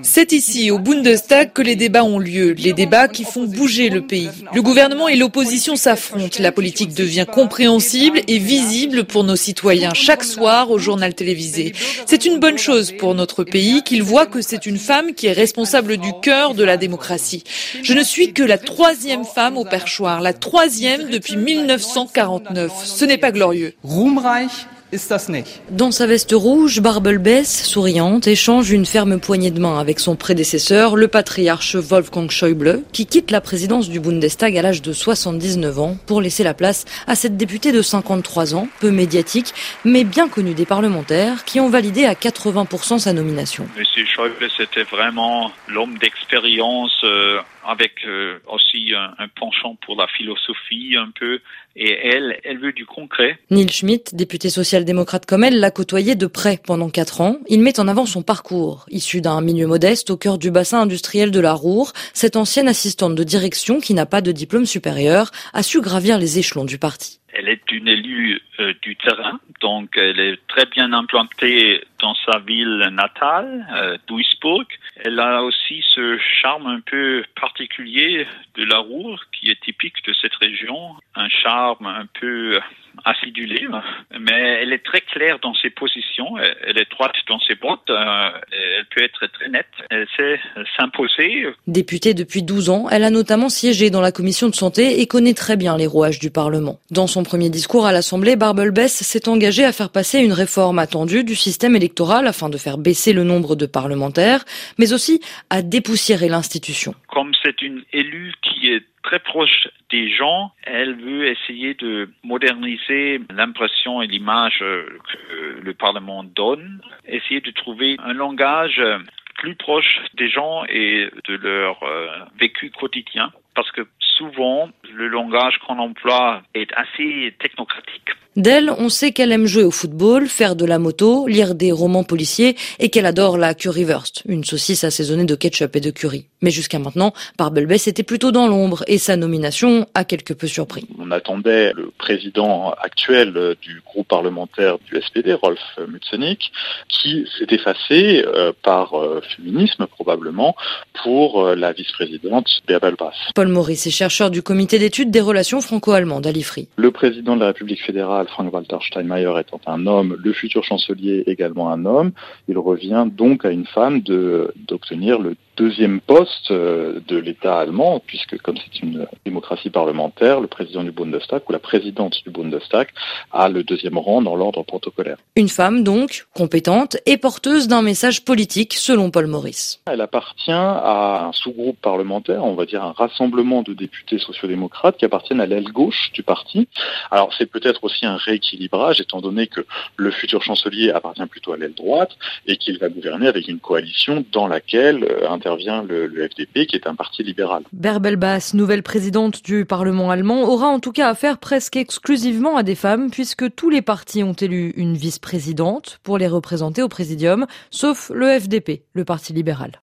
C'est ici, au Bundestag, que les débats ont lieu, les débats qui font bouger le pays. Le gouvernement et l'opposition s'affrontent. La politique devient compréhensible et visible pour nos citoyens chaque soir au journal télévisé. C'est une bonne chose pour notre pays qu'ils voient que c'est une femme qui est responsable du cœur de la démocratie. Je ne suis que la troisième femme au perchoir, la troisième depuis 1949. Ce n'est pas glorieux. Dans sa veste rouge, Barbel Bess, souriante, échange une ferme poignée de main avec son prédécesseur, le patriarche Wolfgang Schäuble, qui quitte la présidence du Bundestag à l'âge de 79 ans pour laisser la place à cette députée de 53 ans, peu médiatique, mais bien connue des parlementaires, qui ont validé à 80% sa nomination. Monsieur Schäuble, c'était vraiment l'homme d'expérience. Euh, avec euh, aussi un, penchant pour la philosophie un peu. Et elle, elle veut du concret. Neil Schmidt, député social-démocrate comme elle, l'a côtoyé de près pendant quatre ans. Il met en avant son parcours. Issu d'un milieu modeste au cœur du bassin industriel de la Roure, cette ancienne assistante de direction qui n'a pas de diplôme supérieur a su gravir les échelons du parti. Elle est une élue euh, du terrain, donc elle est très bien implantée dans sa ville natale, euh, Duisburg. Elle a aussi ce charme un peu particulier de la Roure qui est typique de cette région, un charme un peu acidulée, mais elle est très claire dans ses positions, elle est droite dans ses bottes, euh, elle peut être très nette, elle sait s'imposer. Députée depuis 12 ans, elle a notamment siégé dans la commission de santé et connaît très bien les rouages du Parlement. Dans son premier discours à l'Assemblée, Barbel Bess s'est engagée à faire passer une réforme attendue du système électoral afin de faire baisser le nombre de parlementaires, mais aussi à dépoussiérer l'institution. Comme c'est une élue qui est très proche des gens. Elle veut essayer de moderniser l'impression et l'image que le Parlement donne, essayer de trouver un langage plus proche des gens et de leur euh, vécu quotidien. Parce que souvent, le langage qu'on emploie est assez technocratique. D'elle, on sait qu'elle aime jouer au football, faire de la moto, lire des romans policiers et qu'elle adore la currywurst, une saucisse assaisonnée de ketchup et de curry. Mais jusqu'à maintenant, Barbelbess était plutôt dans l'ombre et sa nomination a quelque peu surpris. On attendait le président actuel du groupe parlementaire du SPD, Rolf Mutzenik, qui s'est effacé euh, par euh, féminisme probablement pour euh, la vice-présidente Bärbel Bass. Paul Maurice est chercheur du comité d'études des relations franco-allemandes à l'IFRI. Le président de la République fédérale Frank-Walter Steinmeier étant un homme, le futur chancelier également un homme, il revient donc à une femme d'obtenir le deuxième poste euh, de l'État allemand, puisque comme c'est une démocratie parlementaire, le président du Bundestag ou la présidente du Bundestag a le deuxième rang dans l'ordre protocolaire. Une femme donc, compétente et porteuse d'un message politique, selon Paul Maurice. Elle appartient à un sous-groupe parlementaire, on va dire un rassemblement de députés sociodémocrates qui appartiennent à l'aile gauche du parti. Alors c'est peut-être aussi un rééquilibrage, étant donné que le futur chancelier appartient plutôt à l'aile droite et qu'il va gouverner avec une coalition dans laquelle euh, intervient le, FDP, qui est un parti libéral. Berbel Bass, nouvelle présidente du Parlement allemand, aura en tout cas affaire presque exclusivement à des femmes, puisque tous les partis ont élu une vice-présidente pour les représenter au présidium, sauf le FDP, le parti libéral.